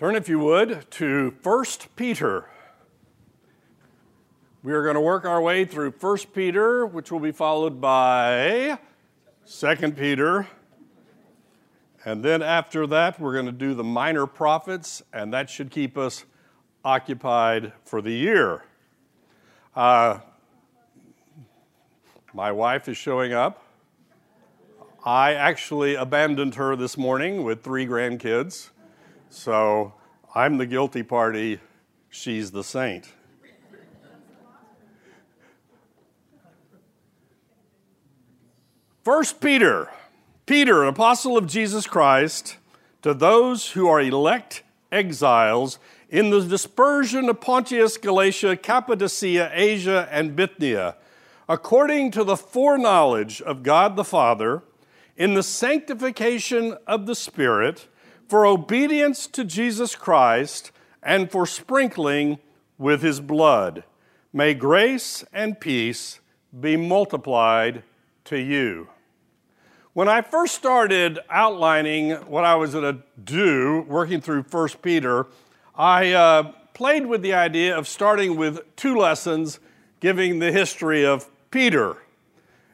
Turn, if you would, to 1 Peter. We are going to work our way through 1 Peter, which will be followed by 2 Peter. And then after that, we're going to do the minor prophets, and that should keep us occupied for the year. Uh, my wife is showing up. I actually abandoned her this morning with three grandkids. So I'm the guilty party, she's the saint. First Peter, Peter, an apostle of Jesus Christ, to those who are elect exiles in the dispersion of Pontus, Galatia, Cappadocia, Asia, and Bithynia, according to the foreknowledge of God the Father, in the sanctification of the Spirit, for obedience to Jesus Christ and for sprinkling with his blood. May grace and peace be multiplied to you. When I first started outlining what I was going to do, working through 1 Peter, I uh, played with the idea of starting with two lessons giving the history of Peter.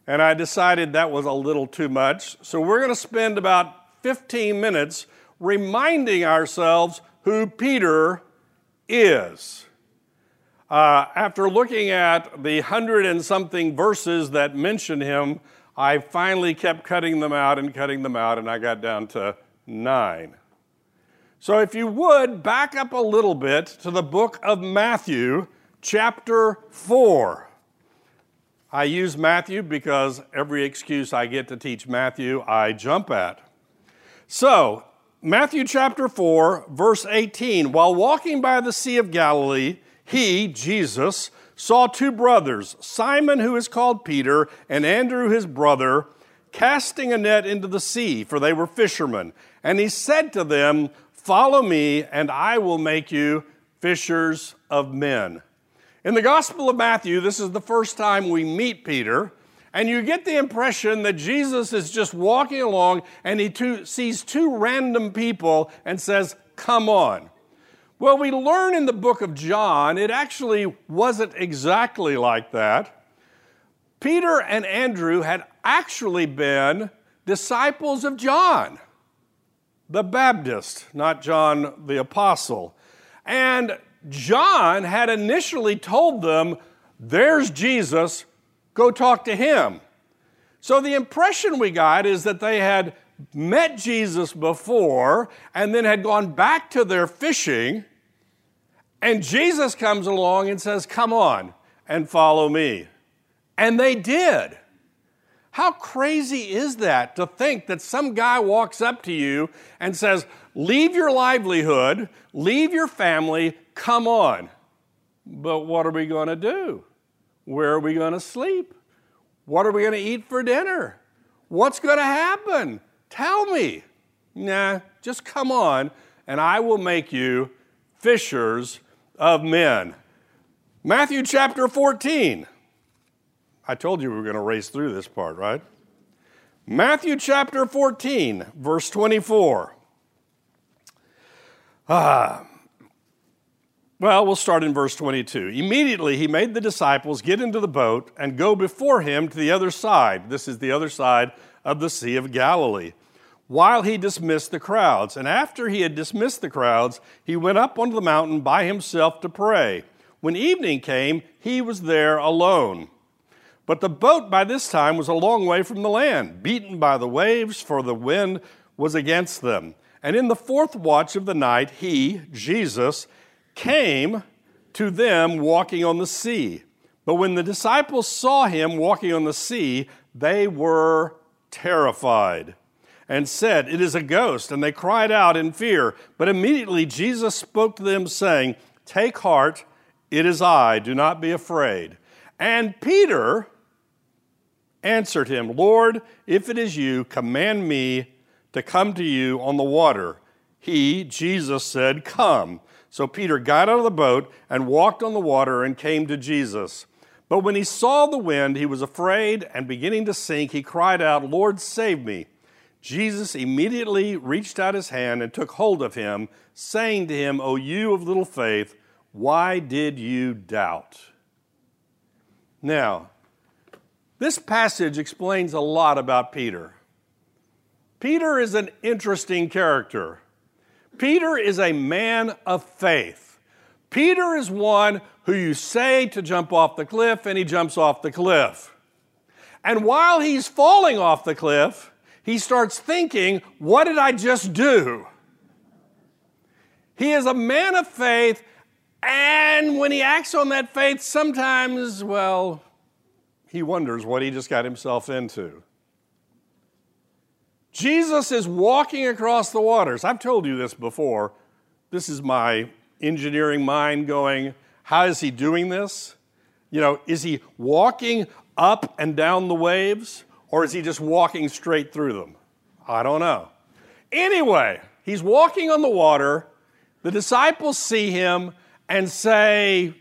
And I decided that was a little too much. So we're going to spend about 15 minutes reminding ourselves who Peter is. Uh, after looking at the hundred and something verses that mention him, I finally kept cutting them out and cutting them out, and I got down to nine. So, if you would, back up a little bit to the book of Matthew, chapter 4. I use Matthew because every excuse I get to teach Matthew, I jump at. So, Matthew chapter 4, verse 18. While walking by the Sea of Galilee, he, Jesus, saw two brothers, Simon, who is called Peter, and Andrew, his brother, casting a net into the sea, for they were fishermen. And he said to them, Follow me, and I will make you fishers of men. In the Gospel of Matthew, this is the first time we meet Peter. And you get the impression that Jesus is just walking along and he two, sees two random people and says, Come on. Well, we learn in the book of John, it actually wasn't exactly like that. Peter and Andrew had actually been disciples of John, the Baptist, not John the Apostle. And John had initially told them, There's Jesus, Go talk to him. So the impression we got is that they had met Jesus before and then had gone back to their fishing, and Jesus comes along and says, Come on and follow me. And they did. How crazy is that to think that some guy walks up to you and says, Leave your livelihood, leave your family, come on. But what are we going to do? Where are we going to sleep? What are we going to eat for dinner? What's going to happen? Tell me. Nah, just come on, and I will make you fishers of men. Matthew chapter 14. I told you we were going to race through this part, right? Matthew chapter 14, verse 24. Ah, well, we'll start in verse 22. Immediately he made the disciples get into the boat and go before him to the other side. This is the other side of the Sea of Galilee. While he dismissed the crowds. And after he had dismissed the crowds, he went up onto the mountain by himself to pray. When evening came, he was there alone. But the boat by this time was a long way from the land, beaten by the waves, for the wind was against them. And in the fourth watch of the night, he, Jesus, came to them walking on the sea. But when the disciples saw him walking on the sea, they were terrified and said, It is a ghost. And they cried out in fear. But immediately Jesus spoke to them, saying, Take heart, it is I, do not be afraid. And Peter answered him, Lord, if it is you, command me to come to you on the water. He, Jesus, said, Come. So Peter got out of the boat and walked on the water and came to Jesus. But when he saw the wind, he was afraid, and beginning to sink, he cried out, Lord, save me. Jesus immediately reached out his hand and took hold of him, saying to him, O you of little faith, why did you doubt? Now, this passage explains a lot about Peter. Peter is an interesting character. Peter is a man of faith. Peter is one who you say to jump off the cliff, and he jumps off the cliff. And while he's falling off the cliff, he starts thinking, What did I just do? He is a man of faith, and when he acts on that faith, sometimes, well, he wonders what he just got himself into. Jesus is walking across the waters. I've told you this before. This is my engineering mind going, how is he doing this? You know, is he walking up and down the waves or is he just walking straight through them? I don't know. Anyway, he's walking on the water. The disciples see him and say,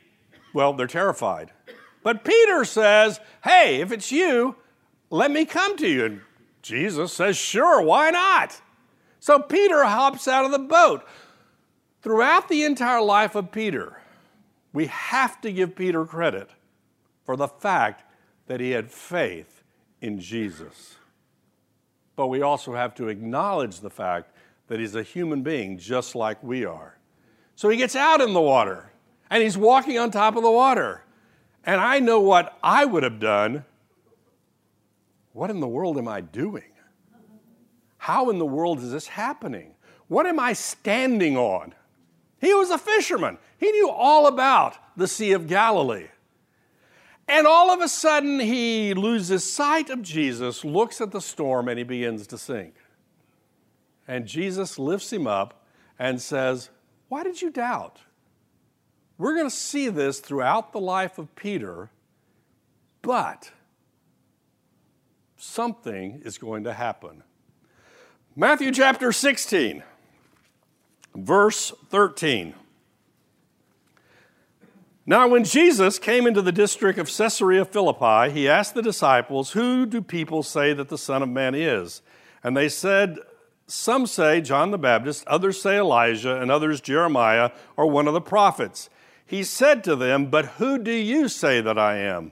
well, they're terrified. But Peter says, hey, if it's you, let me come to you. And Jesus says, Sure, why not? So Peter hops out of the boat. Throughout the entire life of Peter, we have to give Peter credit for the fact that he had faith in Jesus. But we also have to acknowledge the fact that he's a human being just like we are. So he gets out in the water and he's walking on top of the water. And I know what I would have done what in the world am I doing? How in the world is this happening? What am I standing on? He was a fisherman. He knew all about the Sea of Galilee. And all of a sudden, he loses sight of Jesus, looks at the storm, and he begins to sink. And Jesus lifts him up and says, Why did you doubt? We're going to see this throughout the life of Peter, but something is going to happen. Matthew chapter 16, verse 13. Now, when Jesus came into the district of Caesarea Philippi, he asked the disciples, Who do people say that the Son of Man is? And they said, Some say John the Baptist, others say Elijah, and others Jeremiah or one of the prophets. He said to them, But who do you say that I am?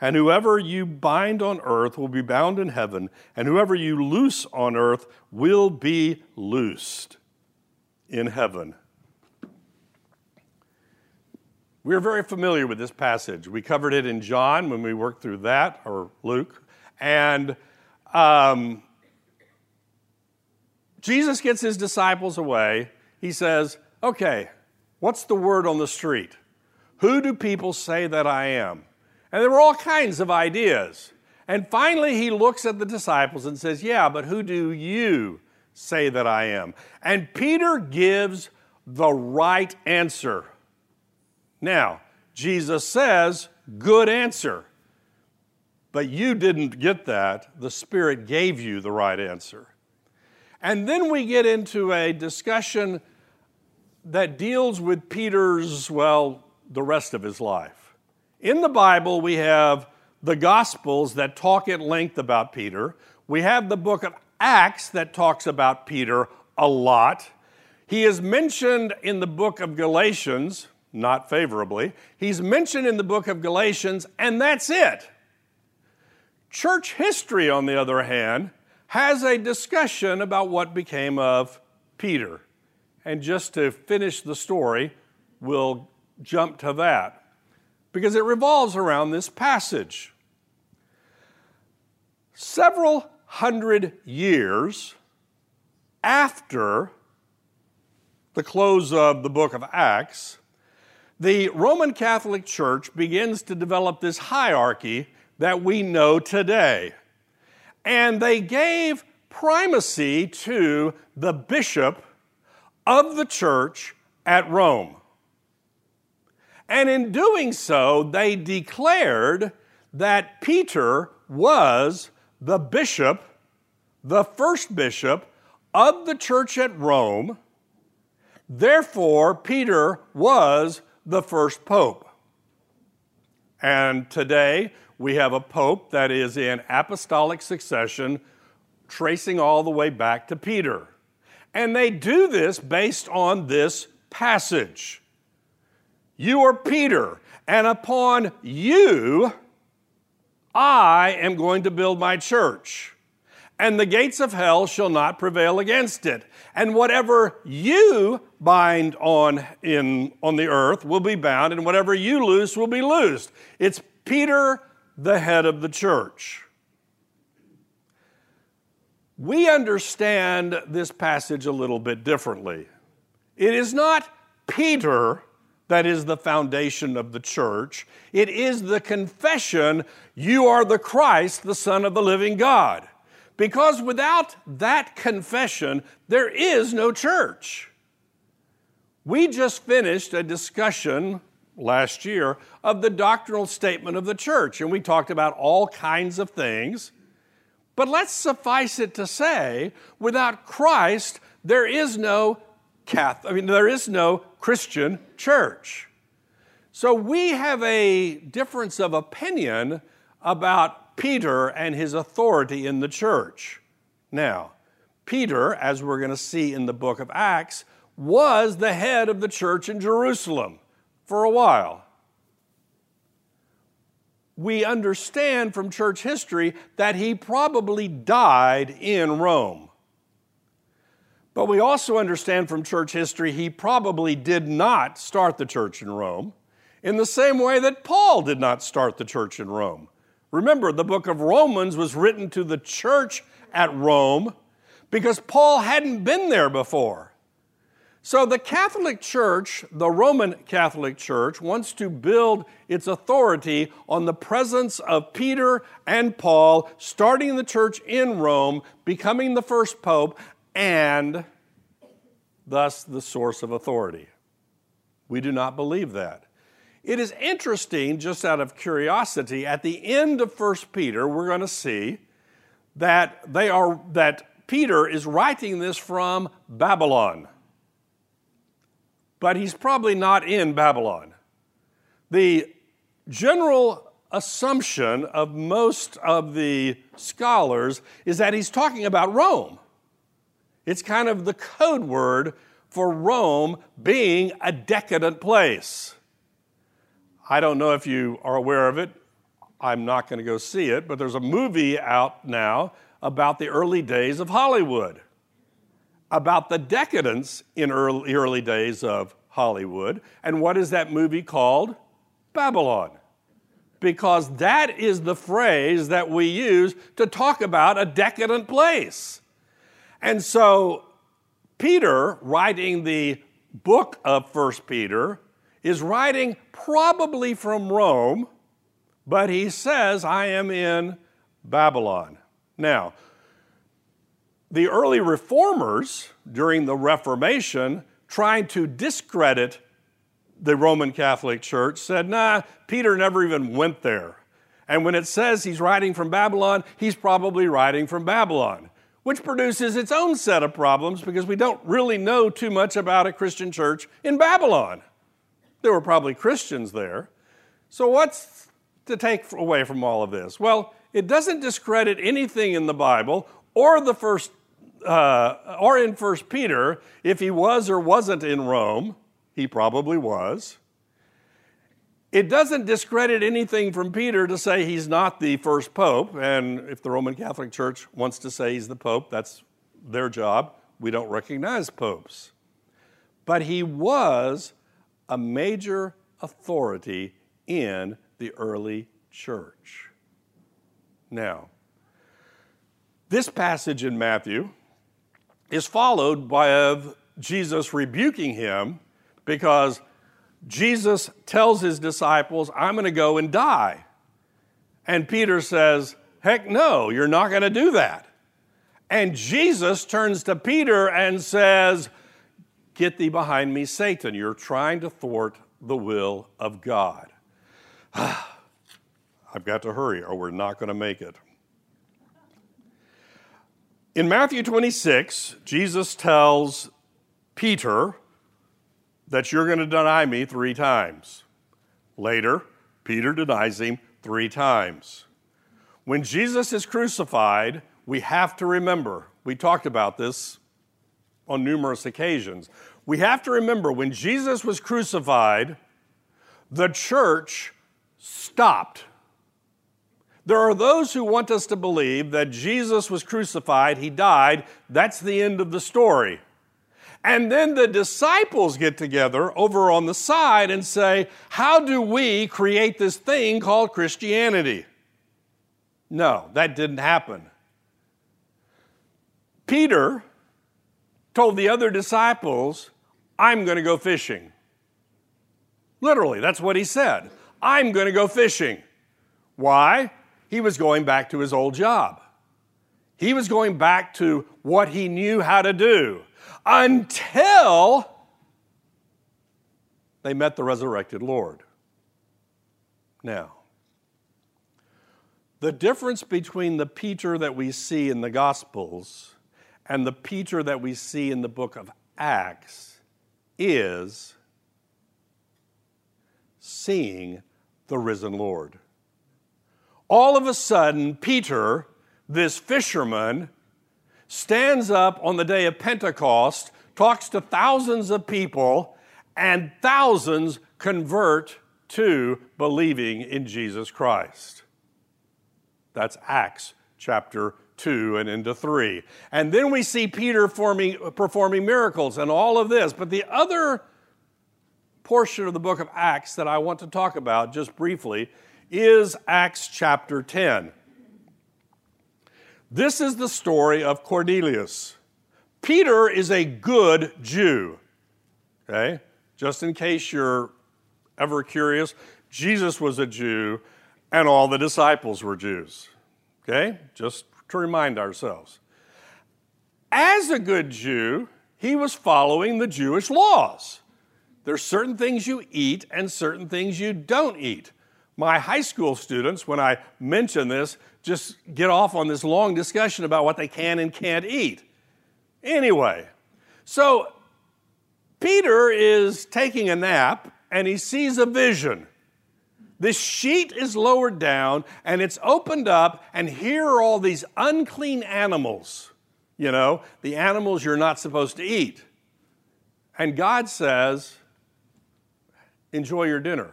And whoever you bind on earth will be bound in heaven, and whoever you loose on earth will be loosed in heaven. We're very familiar with this passage. We covered it in John when we worked through that, or Luke. And um, Jesus gets his disciples away. He says, Okay, what's the word on the street? Who do people say that I am? And there were all kinds of ideas. And finally, he looks at the disciples and says, Yeah, but who do you say that I am? And Peter gives the right answer. Now, Jesus says, Good answer. But you didn't get that. The Spirit gave you the right answer. And then we get into a discussion that deals with Peter's, well, the rest of his life. In the Bible, we have the Gospels that talk at length about Peter. We have the book of Acts that talks about Peter a lot. He is mentioned in the book of Galatians, not favorably. He's mentioned in the book of Galatians, and that's it. Church history, on the other hand, has a discussion about what became of Peter. And just to finish the story, we'll jump to that because it revolves around this passage. Several hundred years after the close of the book of Acts, the Roman Catholic Church begins to develop this hierarchy that we know today. And they gave primacy to the bishop of the church at Rome. And in doing so, they declared that Peter was the bishop, the first bishop of the church at Rome. Therefore, Peter was the first pope. And today, we have a pope that is in apostolic succession, tracing all the way back to Peter. And they do this based on this passage. You are Peter, and upon you I am going to build my church, and the gates of hell shall not prevail against it. And whatever you bind on in on the earth will be bound, and whatever you loose will be loosed. It's Peter, the head of the church. We understand this passage a little bit differently. It is not Peter that is the foundation of the church. It is the confession, you are the Christ, the Son of the living God. Because without that confession, there is no church. We just finished a discussion last year of the doctrinal statement of the church, and we talked about all kinds of things. But let's suffice it to say, without Christ, there is no Catholic, I mean, there is no Christian church. So we have a difference of opinion about Peter and his authority in the church. Now, Peter, as we're going to see in the book of Acts, was the head of the church in Jerusalem for a while. We understand from church history that he probably died in Rome. But we also understand from church history he probably did not start the church in Rome in the same way that Paul did not start the church in Rome. Remember, the book of Romans was written to the church at Rome because Paul hadn't been there before. So the Catholic Church, the Roman Catholic Church, wants to build its authority on the presence of Peter and Paul, starting the church in Rome, becoming the first pope, and thus the source of authority. We do not believe that. It is interesting, just out of curiosity, at the end of 1 Peter, we're going to see that they are that Peter is writing this from Babylon. But he's probably not in Babylon. The general assumption of most of the scholars is that he's talking about Rome. It's kind of the code word for Rome being a decadent place. I don't know if you are aware of it. I'm not going to go see it, but there's a movie out now about the early days of Hollywood, about the decadence in early, early days of Hollywood. And what is that movie called? Babylon. Because that is the phrase that we use to talk about a decadent place. And so, Peter, writing the book of First Peter, is writing probably from Rome, but he says, I am in Babylon. Now, the early reformers during the Reformation, trying to discredit the Roman Catholic Church, said, nah, Peter never even went there. And when it says he's writing from Babylon, he's probably writing from Babylon which produces its own set of problems because we don't really know too much about a Christian church in Babylon. There were probably Christians there. So, what's to take away from all of this? Well, it doesn't discredit anything in the Bible or the first uh, or in First Peter if he was or wasn't in Rome. He probably was. It doesn't discredit anything from Peter to say he's not the first pope. And if the Roman Catholic Church wants to say he's the pope, that's their job. We don't recognize popes. But he was a major authority in the early church. Now, this passage in Matthew is followed by Jesus rebuking him because Jesus tells his disciples, I'm going to go and die. And Peter says, Heck no, you're not going to do that. And Jesus turns to Peter and says, Get thee behind me, Satan. You're trying to thwart the will of God. I've got to hurry or we're not going to make it. In Matthew 26, Jesus tells Peter that you're going to deny me three times. Later, Peter denies him three times. When Jesus is crucified, we have to remember, we talked about this on numerous occasions. We have to remember when Jesus was crucified, the church stopped. There are those who want us to believe that Jesus was crucified, he died, that's the end of the story. And then the disciples get together over on the side and say, How do we create this thing called Christianity? No, that didn't happen. Peter told the other disciples, I'm going to go fishing. Literally, that's what he said. I'm going to go fishing. Why? He was going back to his old job. He was going back to what he knew how to do until they met the resurrected Lord. Now, the difference between the Peter that we see in the Gospels and the Peter that we see in the book of Acts is seeing the risen Lord. All of a sudden, Peter, this fisherman, stands up on the day of Pentecost, talks to thousands of people, and thousands convert to believing in Jesus Christ. That's Acts chapter 2 and into 3. And then we see Peter forming, performing miracles and all of this. But the other portion of the book of Acts that I want to talk about just briefly is Acts chapter 10. This is the story of Cornelius. Peter is a good Jew. Okay? Just in case you're ever curious, Jesus was a Jew and all the disciples were Jews. Okay? Just to remind ourselves. As a good Jew, he was following the Jewish laws. There's certain things you eat and certain things you don't eat. My high school students, when I mention this, just get off on this long discussion about what they can and can't eat. Anyway, so Peter is taking a nap and he sees a vision. This sheet is lowered down and it's opened up, and here are all these unclean animals, you know, the animals you're not supposed to eat. And God says, Enjoy your dinner.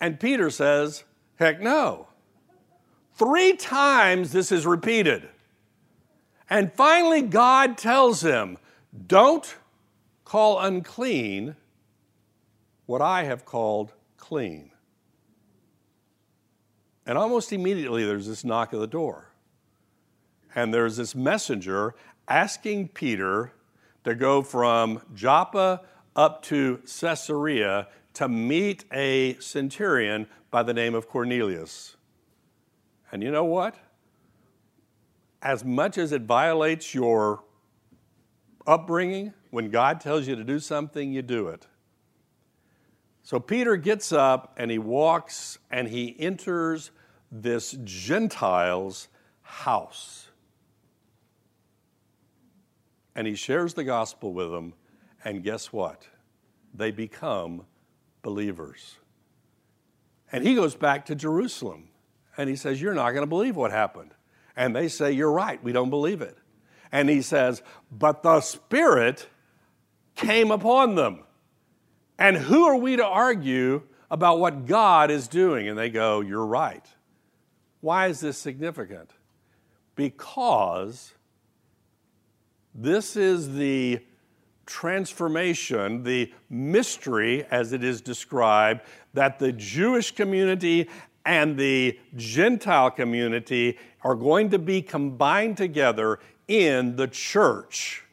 And Peter says, Heck no. Three times this is repeated. And finally, God tells him, Don't call unclean what I have called clean. And almost immediately, there's this knock at the door. And there's this messenger asking Peter to go from Joppa up to Caesarea to meet a centurion by the name of Cornelius. And you know what? As much as it violates your upbringing, when God tells you to do something, you do it. So Peter gets up and he walks and he enters this Gentile's house. And he shares the gospel with them. And guess what? They become believers. And he goes back to Jerusalem and he says, You're not going to believe what happened. And they say, You're right, we don't believe it. And he says, But the Spirit came upon them. And who are we to argue about what God is doing? And they go, You're right. Why is this significant? Because this is the transformation, the mystery as it is described, that the Jewish community and the Gentile community are going to be combined together in the church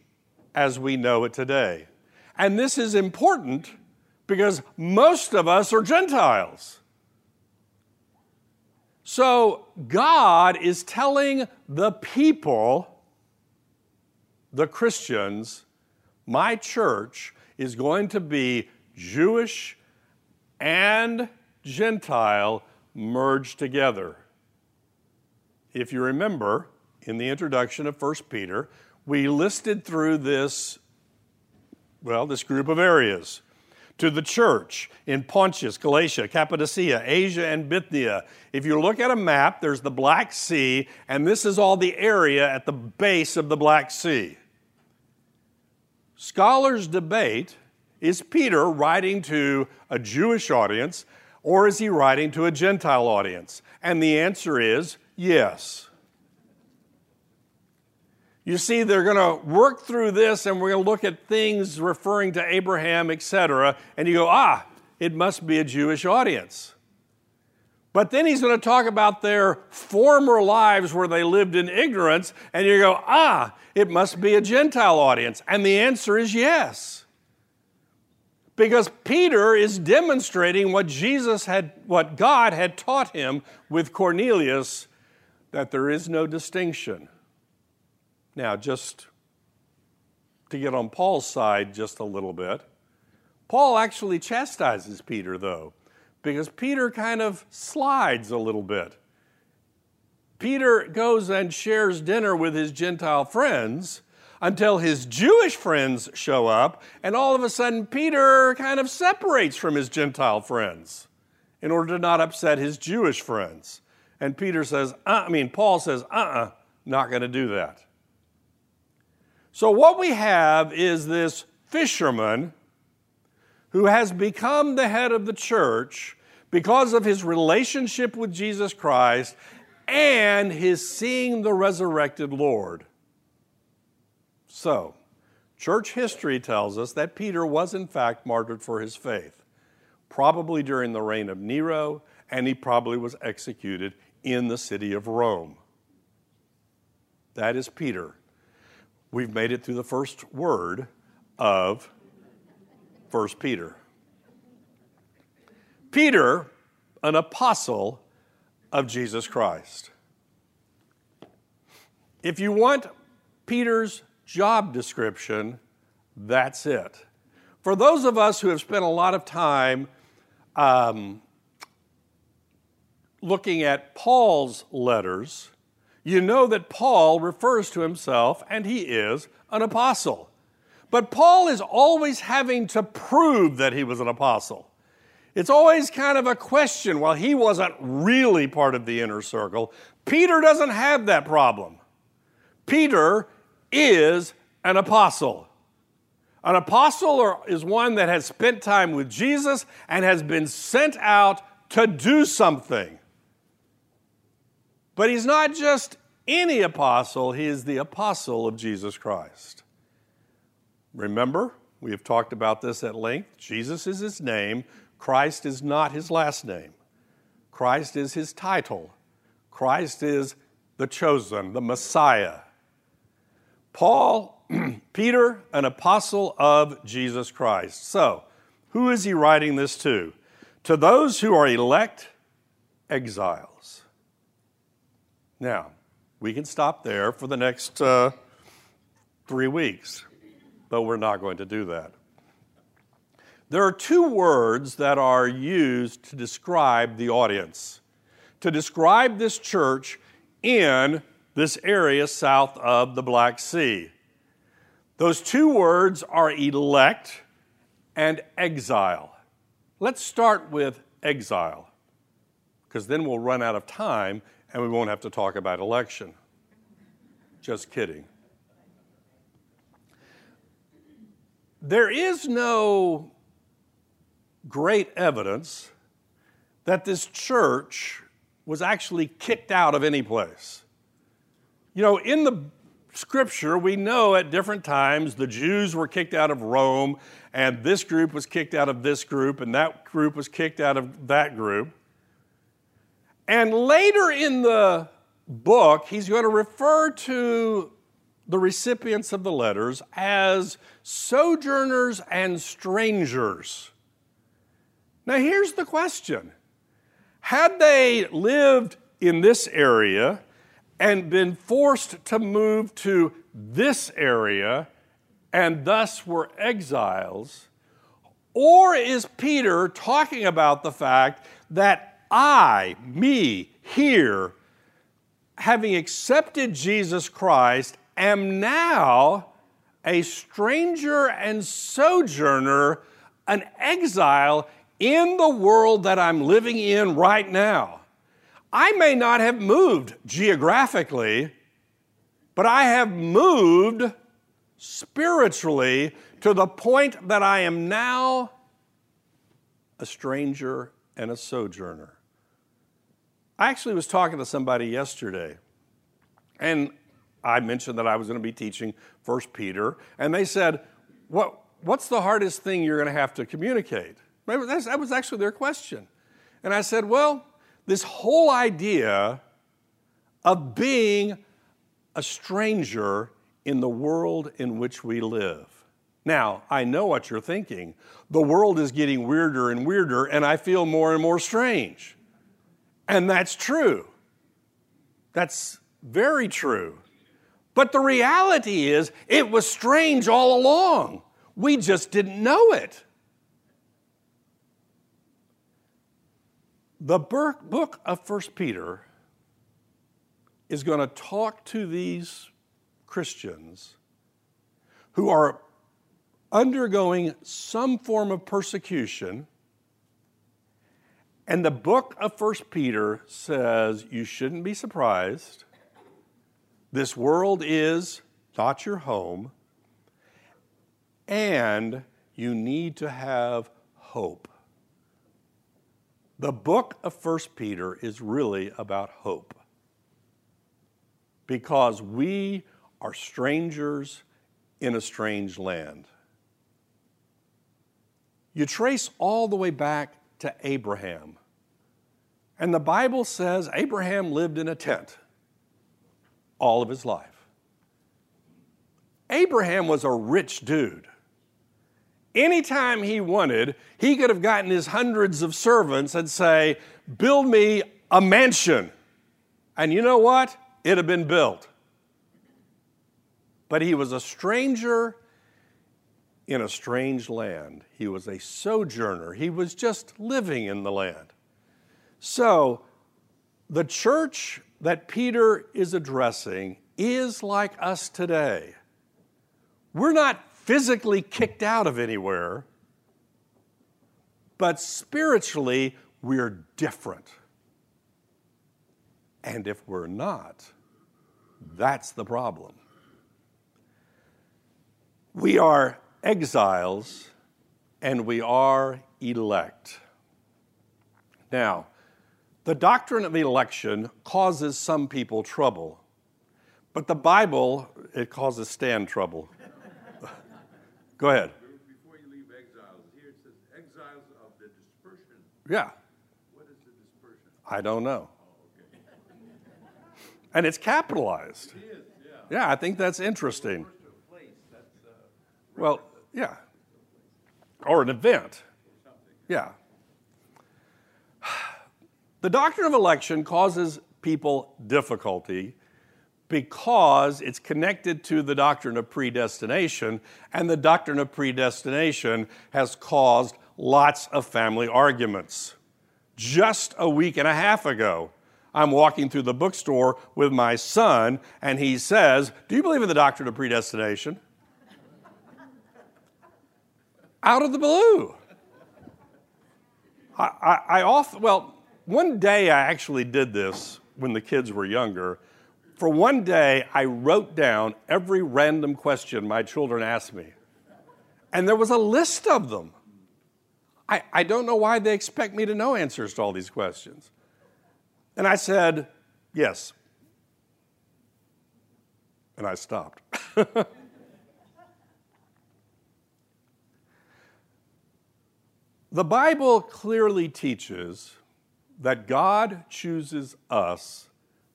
as we know it today. And this is important because most of us are Gentiles. So God is telling the people, the Christians, my church is going to be Jewish and Gentile merged together. If you remember, in the introduction of 1 Peter, we listed through this, well, this group of areas. To the church in Pontus, Galatia, Cappadocia, Asia, and Bithynia. If you look at a map, there's the Black Sea, and this is all the area at the base of the Black Sea. Scholars debate is Peter writing to a Jewish audience or is he writing to a Gentile audience? And the answer is yes. You see, they're going to work through this and we're going to look at things referring to Abraham, etc. And you go, ah, it must be a Jewish audience. But then he's going to talk about their former lives where they lived in ignorance, and you go, ah, it must be a Gentile audience. And the answer is yes. Because Peter is demonstrating what Jesus had, what God had taught him with Cornelius, that there is no distinction. Now, just to get on Paul's side just a little bit, Paul actually chastises Peter, though, because Peter kind of slides a little bit. Peter goes and shares dinner with his Gentile friends until his Jewish friends show up, and all of a sudden, Peter kind of separates from his Gentile friends in order to not upset his Jewish friends. And Peter says, uh, I mean, Paul says, uh uh-uh, uh, not going to do that. So, what we have is this fisherman who has become the head of the church because of his relationship with Jesus Christ and his seeing the resurrected Lord. So, church history tells us that Peter was in fact martyred for his faith, probably during the reign of Nero, and he probably was executed in the city of Rome. That is Peter we've made it through the first word of 1 Peter. Peter, an apostle of Jesus Christ. If you want Peter's job description, that's it. For those of us who have spent a lot of time um, looking at Paul's letters, you know that Paul refers to himself, and he is an apostle. But Paul is always having to prove that he was an apostle. It's always kind of a question. Well, he wasn't really part of the inner circle. Peter doesn't have that problem. Peter is an apostle. An apostle is one that has spent time with Jesus and has been sent out to do something. But he's not just any apostle, he is the apostle of Jesus Christ. Remember, we have talked about this at length. Jesus is his name, Christ is not his last name. Christ is his title. Christ is the chosen, the Messiah. Paul, Peter, an apostle of Jesus Christ. So, who is he writing this to? To those who are elect exiles. Now, we can stop there for the next uh, three weeks, but we're not going to do that. There are two words that are used to describe the audience, to describe this church in this area south of the Black Sea. Those two words are elect and exile. Let's start with exile, because then we'll run out of time and we won't have to talk about election. Just kidding. There is no great evidence that this church was actually kicked out of any place. You know, in the scripture, we know at different times the Jews were kicked out of Rome, and this group was kicked out of this group, and that group was kicked out of that group. And later in the book, he's going to refer to the recipients of the letters as sojourners and strangers. Now, here's the question Had they lived in this area and been forced to move to this area and thus were exiles? Or is Peter talking about the fact that I, me, here, having accepted Jesus Christ, am now a stranger and sojourner, an exile in the world that I'm living in right now. I may not have moved geographically, but I have moved spiritually to the point that I am now a stranger and a sojourner. I actually was talking to somebody yesterday, and I mentioned that I was going to be teaching First Peter, and they said, what, What's the hardest thing you're going to have to communicate? That was actually their question. And I said, Well, this whole idea of being a stranger in the world in which we live. Now, I know what you're thinking. The world is getting weirder and weirder, and I feel more and more strange. And that's true. That's very true. But the reality is, it was strange all along. We just didn't know it. The book of First Peter is going to talk to these Christians who are undergoing some form of persecution. And the book of First Peter says you shouldn't be surprised this world is not your home, and you need to have hope. The book of 1 Peter is really about hope because we are strangers in a strange land. You trace all the way back to Abraham, and the Bible says Abraham lived in a tent all of his life. Abraham was a rich dude. Anytime he wanted, he could have gotten his hundreds of servants and say, Build me a mansion. And you know what? It had been built. But he was a stranger in a strange land. He was a sojourner. He was just living in the land. So, the church that Peter is addressing is like us today. We're not physically kicked out of anywhere, but spiritually, we're different. And if we're not, that's the problem. We are exiles and we are elect. Now, the doctrine of election causes some people trouble, but the Bible, it causes Stan trouble. Go ahead. Before you leave exiles, here it says exiles of the dispersion. Yeah. What is the dispersion? I don't know. Oh, okay. And it's capitalized. It is, yeah. Yeah, I think that's interesting. That's, uh, Well, yeah. Or an event. Yeah. The doctrine of election causes people difficulty because it's connected to the doctrine of predestination, and the doctrine of predestination has caused lots of family arguments. Just a week and a half ago, I'm walking through the bookstore with my son, and he says, Do you believe in the doctrine of predestination? Out of the blue. I, I, I often, well, one day I actually did this when the kids were younger. For one day, I wrote down every random question my children asked me. And there was a list of them. I, I don't know why they expect me to know answers to all these questions. And I said, yes. And I stopped. the Bible clearly teaches that God chooses us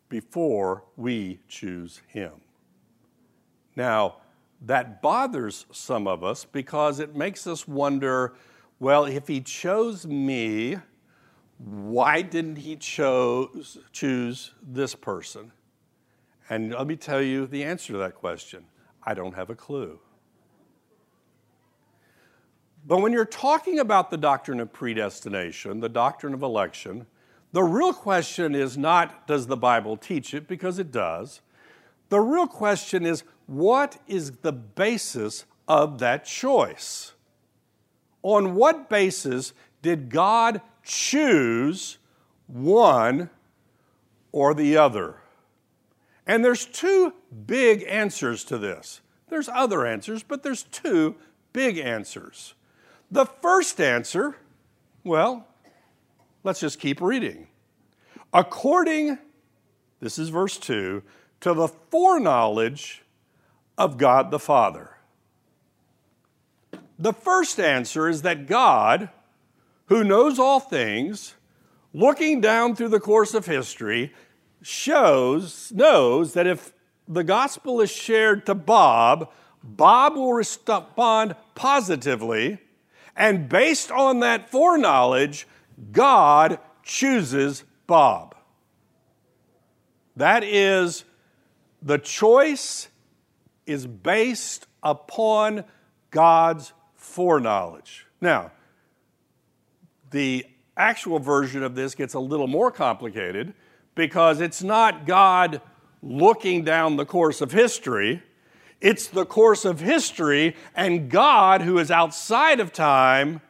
before we choose Him. Now, that bothers some of us because it makes us wonder well, if He chose me, why didn't he chose, choose this person? And let me tell you the answer to that question I don't have a clue. But when you're talking about the doctrine of predestination, the doctrine of election, the real question is not does the Bible teach it, because it does. The real question is what is the basis of that choice? On what basis did God choose one or the other? And there's two big answers to this. There's other answers, but there's two big answers. The first answer, well, let's just keep reading. According, this is verse 2, to the foreknowledge of God the Father. The first answer is that God, who knows all things, looking down through the course of history, shows, knows that if the gospel is shared to Bob, Bob will respond positively and based on that foreknowledge, God chooses Bob. That is, the choice is based upon God's foreknowledge. Now, the actual version of this gets a little more complicated because it's not God looking down the course of history it's the course of history, and God, who is outside of time,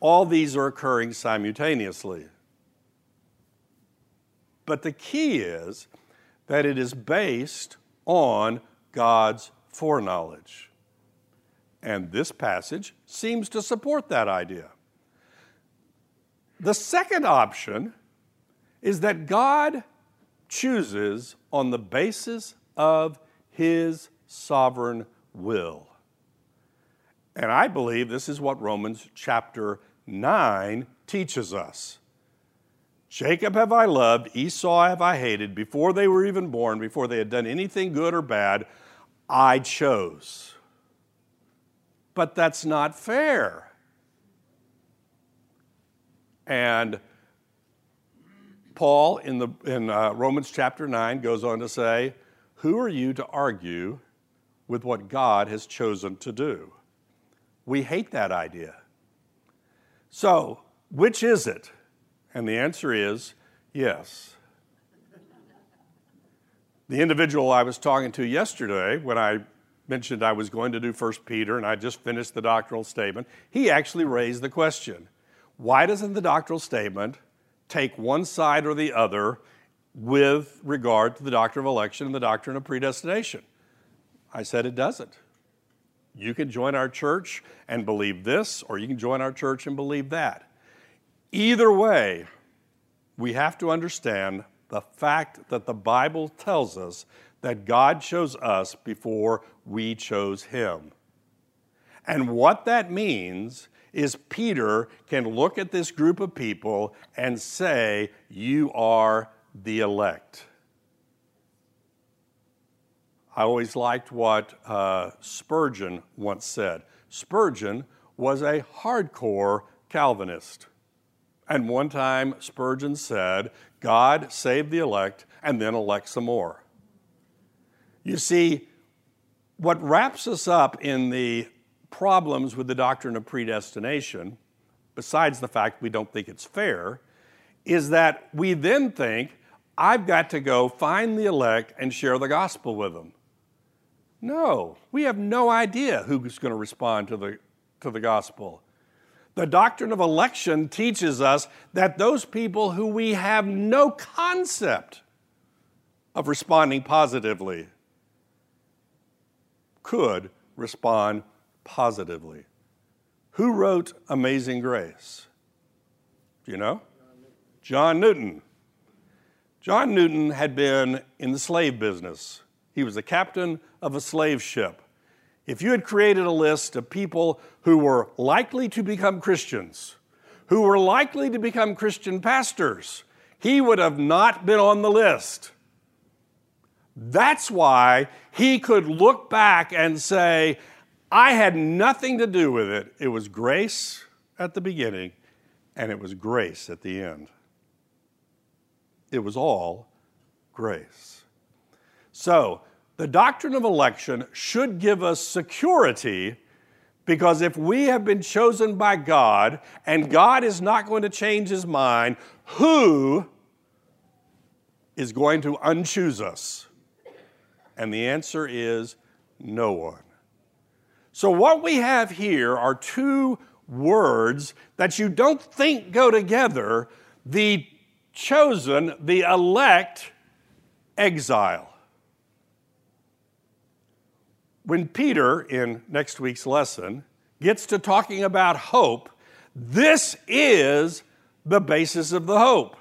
all these are occurring simultaneously. But the key is that it is based on God's foreknowledge. And this passage seems to support that idea. The second option is that God chooses on the basis of his sovereign will. And I believe this is what Romans chapter 9 teaches us. Jacob have I loved, Esau have I hated. Before they were even born, before they had done anything good or bad, I chose. But that's not fair. And Paul in, the, in uh, Romans chapter 9 goes on to say, Who are you to argue with what God has chosen to do. We hate that idea. So, which is it? And the answer is yes. The individual I was talking to yesterday, when I mentioned I was going to do First Peter and I just finished the doctrinal statement, he actually raised the question why doesn't the doctrinal statement take one side or the other with regard to the doctrine of election and the doctrine of predestination? I said it doesn't. You can join our church and believe this, or you can join our church and believe that. Either way, we have to understand the fact that the Bible tells us that God chose us before we chose Him. And what that means is Peter can look at this group of people and say, You are the elect. I always liked what uh, Spurgeon once said. Spurgeon was a hardcore Calvinist. And one time, Spurgeon said, God saved the elect and then elect some more. You see, what wraps us up in the problems with the doctrine of predestination, besides the fact we don't think it's fair, is that we then think, I've got to go find the elect and share the gospel with them. No, we have no idea who's going to respond to the, to the gospel. The doctrine of election teaches us that those people who we have no concept of responding positively could respond positively. Who wrote Amazing Grace? Do you know? John Newton. John Newton had been in the slave business he was the captain of a slave ship. If you had created a list of people who were likely to become Christians, who were likely to become Christian pastors, he would have not been on the list. That's why he could look back and say, I had nothing to do with it. It was grace at the beginning, and it was grace at the end. It was all grace. So, the doctrine of election should give us security because if we have been chosen by God and God is not going to change his mind, who is going to unchoose us? And the answer is no one. So, what we have here are two words that you don't think go together the chosen, the elect, exile. When Peter, in next week's lesson, gets to talking about hope, this is the basis of the hope.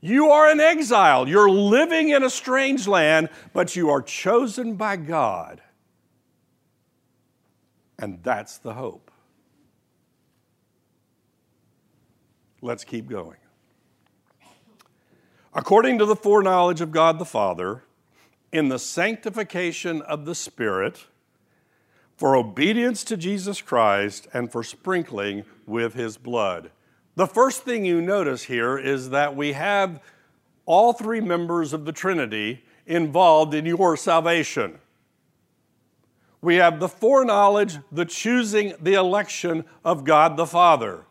You are an exile. You're living in a strange land, but you are chosen by God. And that's the hope. Let's keep going. According to the foreknowledge of God the Father, in the sanctification of the Spirit, for obedience to Jesus Christ, and for sprinkling with his blood. The first thing you notice here is that we have all three members of the Trinity involved in your salvation. We have the foreknowledge, the choosing, the election of God the Father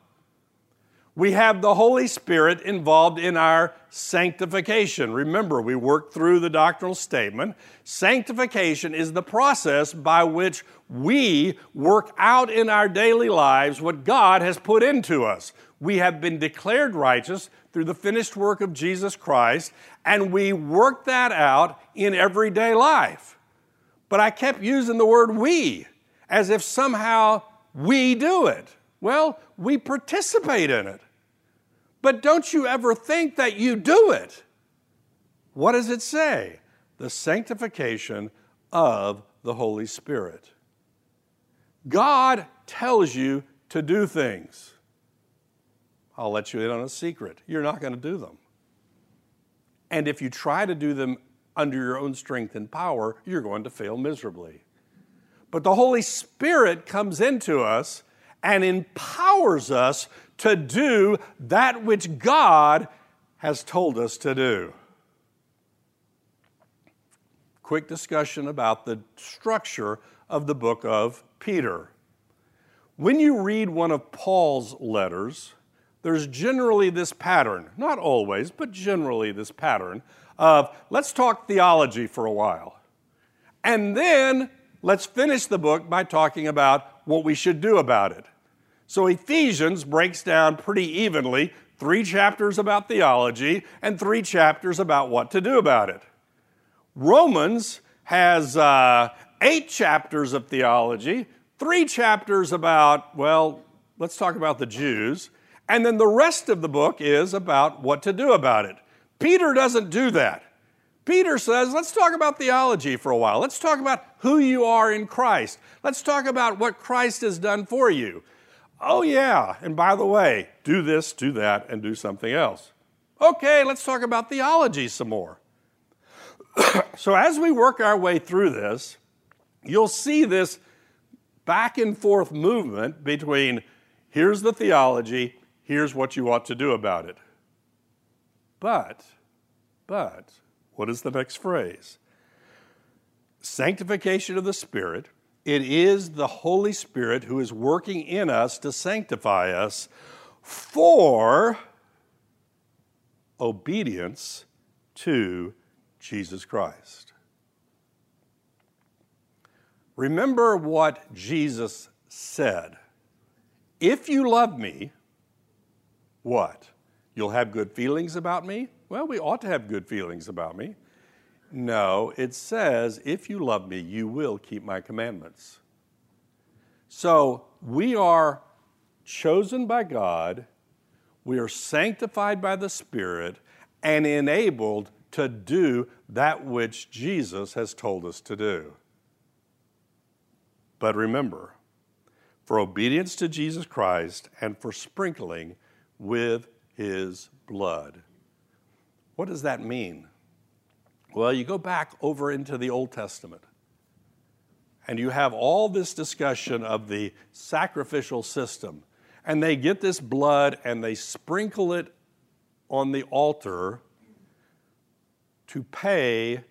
we have the Holy Spirit involved in our sanctification. Remember, we worked through the doctrinal statement. Sanctification is the process by which we work out in our daily lives what God has put into us. We have been declared righteous through the finished work of Jesus Christ, and we work that out in everyday life. But I kept using the word we as if somehow we do it. Well, we participate in it. But don't you ever think that you do it. What does it say? The sanctification of the Holy Spirit. God tells you to do things. I'll let you in on a secret. You're not going to do them. And if you try to do them under your own strength and power, you're going to fail miserably. But the Holy Spirit comes into us and empowers us to do that which God has told us to do. Quick discussion about the structure of the book of Peter. When you read one of Paul's letters, there's generally this pattern, not always, but generally this pattern of let's talk theology for a while. And then let's finish the book by talking about what we should do about it. So Ephesians breaks down pretty evenly three chapters about theology and three chapters about what to do about it. Romans has uh, eight chapters of theology, three chapters about, well, let's talk about the Jews, and then the rest of the book is about what to do about it. Peter doesn't do that. Peter says, let's talk about theology for a while. Let's talk about who you are in Christ. Let's talk about what Christ has done for you. Oh, yeah, and by the way, do this, do that, and do something else. Okay, let's talk about theology some more. so, as we work our way through this, you'll see this back and forth movement between here's the theology, here's what you ought to do about it. But, but, what is the next phrase? Sanctification of the Spirit it is the Holy Spirit who is working in us to sanctify us for obedience to Jesus Christ. Remember what Jesus said. If you love me, what? You'll have good feelings about me? Well, we ought to have good feelings about me. No, it says, if you love me, you will keep my commandments. So we are chosen by God, we are sanctified by the Spirit, and enabled to do that which Jesus has told us to do. But remember, for obedience to Jesus Christ and for sprinkling with his blood. What does that mean? Well, you go back over into the Old Testament, and you have all this discussion of the sacrificial system. and they get this blood and they sprinkle it on the altar to pay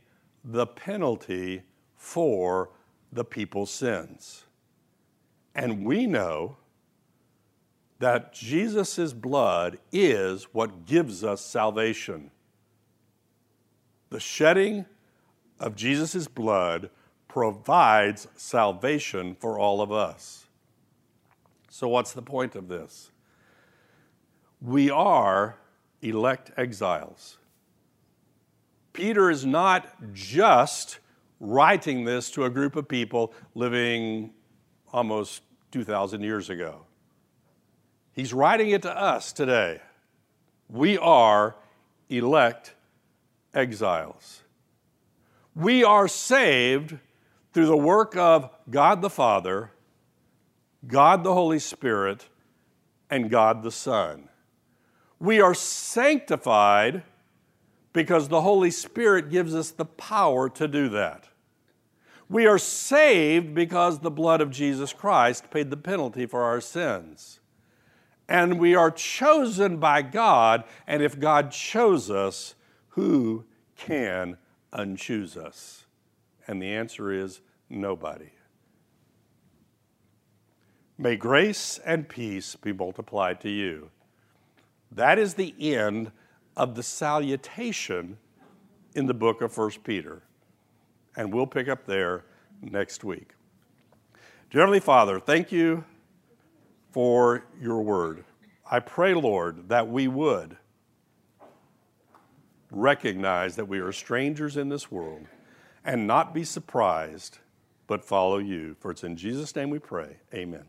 the penalty for the people's sins. And we know that Jesus' blood is what gives us salvation. The shedding of Jesus' blood provides salvation for all of us. So, what's the point of this? We are elect exiles. Peter is not just writing this to a group of people living almost 2,000 years ago. He's writing it to us today. We are elect exiles. We are saved through the work of God the Father, God the Holy Spirit, and God the Son. We are sanctified because the Holy Spirit gives us the power to do that. We are saved because the blood of Jesus Christ paid the penalty for our sins. And we are chosen by God, and if God chose us, who can unchoose us? And the answer is nobody. May grace and peace be multiplied to you. That is the end of the salutation in the book of 1 Peter. And we'll pick up there next week. Dear Heavenly Father, thank you for your word. I pray, Lord, that we would recognize that we are strangers in this world and not be surprised, but follow you. For it's in Jesus' name we pray. Amen.